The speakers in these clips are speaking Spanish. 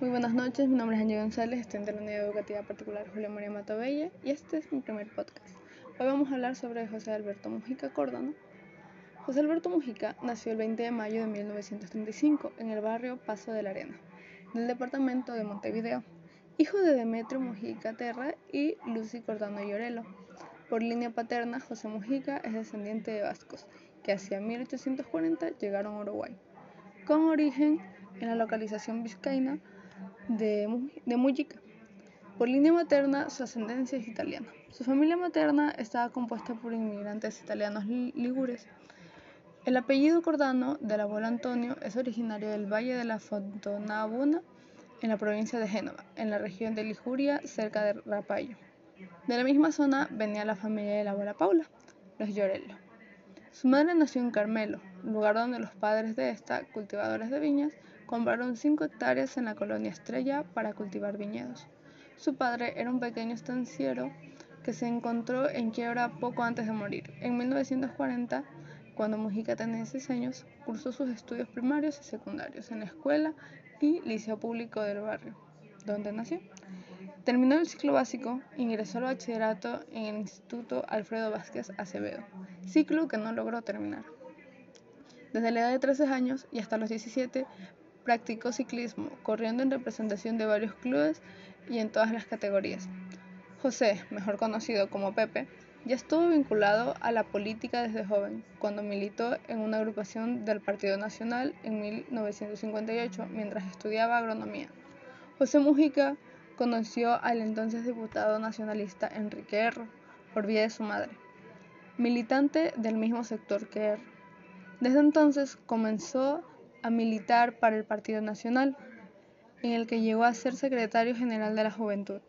Muy buenas noches, mi nombre es Angie González, estudiante de la Unidad Educativa Particular Julio María Matovella y este es mi primer podcast. Hoy vamos a hablar sobre José Alberto Mujica Córdano. José Alberto Mujica nació el 20 de mayo de 1935 en el barrio Paso de la Arena, del departamento de Montevideo, hijo de Demetrio Mujica Terra y Lucy Cordano Llorelo. Por línea paterna, José Mujica es descendiente de vascos, que hacia 1840 llegaron a Uruguay, con origen en la localización vizcaína de, Mujica. Por línea materna, su ascendencia es italiana. Su familia materna estaba compuesta por inmigrantes italianos ligures. El apellido Cordano del abuelo Antonio es originario del Valle de la Fontonabuna, en la provincia de Génova, en la región de Liguria, cerca de Rapallo. De la misma zona venía la familia de la abuela Paula, los Llorello. Su madre nació en Carmelo, lugar donde los padres de esta, cultivadores de viñas, compraron 5 hectáreas en la colonia Estrella para cultivar viñedos. Su padre era un pequeño estanciero que se encontró en quiebra poco antes de morir. En 1940, cuando Mujica tenía 6 años, cursó sus estudios primarios y secundarios en la escuela y liceo público del barrio, donde nació. Terminó el ciclo básico, ingresó al bachillerato en el Instituto Alfredo Vázquez Acevedo, ciclo que no logró terminar. Desde la edad de 13 años y hasta los 17 Practicó ciclismo, corriendo en representación de varios clubes y en todas las categorías. José, mejor conocido como Pepe, ya estuvo vinculado a la política desde joven, cuando militó en una agrupación del Partido Nacional en 1958 mientras estudiaba agronomía. José Mujica conoció al entonces diputado nacionalista Enrique Erro por vía de su madre, militante del mismo sector que Erro. Desde entonces comenzó a militar para el Partido Nacional, en el que llegó a ser secretario general de la Juventud.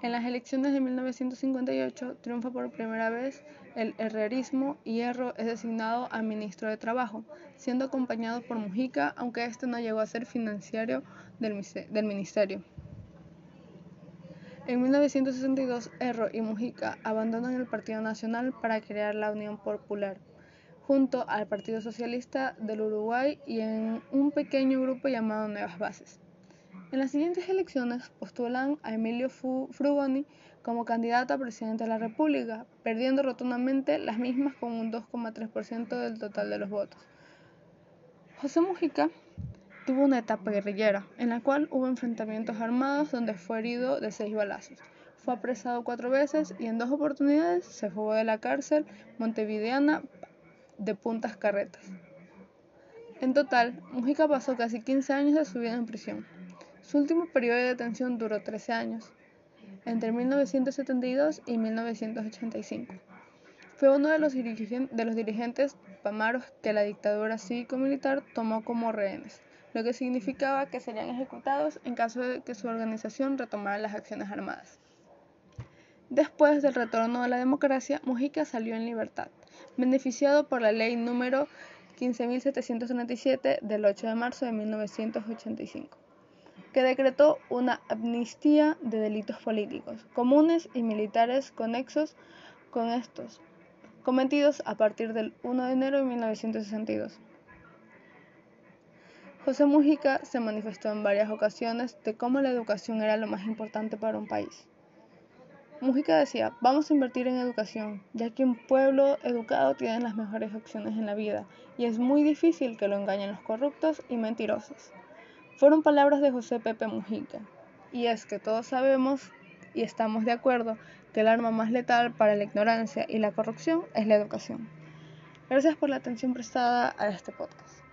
En las elecciones de 1958 triunfa por primera vez el herrerismo y Hierro es designado a ministro de Trabajo, siendo acompañado por Mujica, aunque este no llegó a ser financiero del, del ministerio. En 1962, Erro y Mujica abandonan el Partido Nacional para crear la Unión Popular, junto al Partido Socialista del Uruguay y en un pequeño grupo llamado Nuevas Bases. En las siguientes elecciones postulan a Emilio Frugoni como candidato a presidente de la República, perdiendo rotundamente las mismas con un 2,3% del total de los votos. José Mujica tuvo una etapa guerrillera, en la cual hubo enfrentamientos armados donde fue herido de seis balazos. Fue apresado cuatro veces y en dos oportunidades se fugó de la cárcel montevideana de Puntas Carretas. En total, Mujica pasó casi 15 años de su vida en prisión. Su último periodo de detención duró 13 años, entre 1972 y 1985. Fue uno de los, de dirigentes pamaros que la dictadura cívico-militar tomó como rehenes, lo que significaba que serían ejecutados en caso de que su organización retomara las acciones armadas. Después del retorno a la democracia, Mujica salió en libertad beneficiado por la ley número 15.737 del 8 de marzo de 1985, que decretó una amnistía de delitos políticos, comunes y militares conexos con estos, cometidos a partir del 1 de enero de 1962. José Mujica se manifestó en varias ocasiones de cómo la educación era lo más importante para un país. Mujica decía, vamos a invertir en educación, ya que un pueblo educado tiene las mejores opciones en la vida y es muy difícil que lo engañen los corruptos y mentirosos. Fueron palabras de José Pepe Mujica, y es que todos sabemos y estamos de acuerdo que el arma más letal para la ignorancia y la corrupción es la educación. Gracias por la atención prestada a este podcast.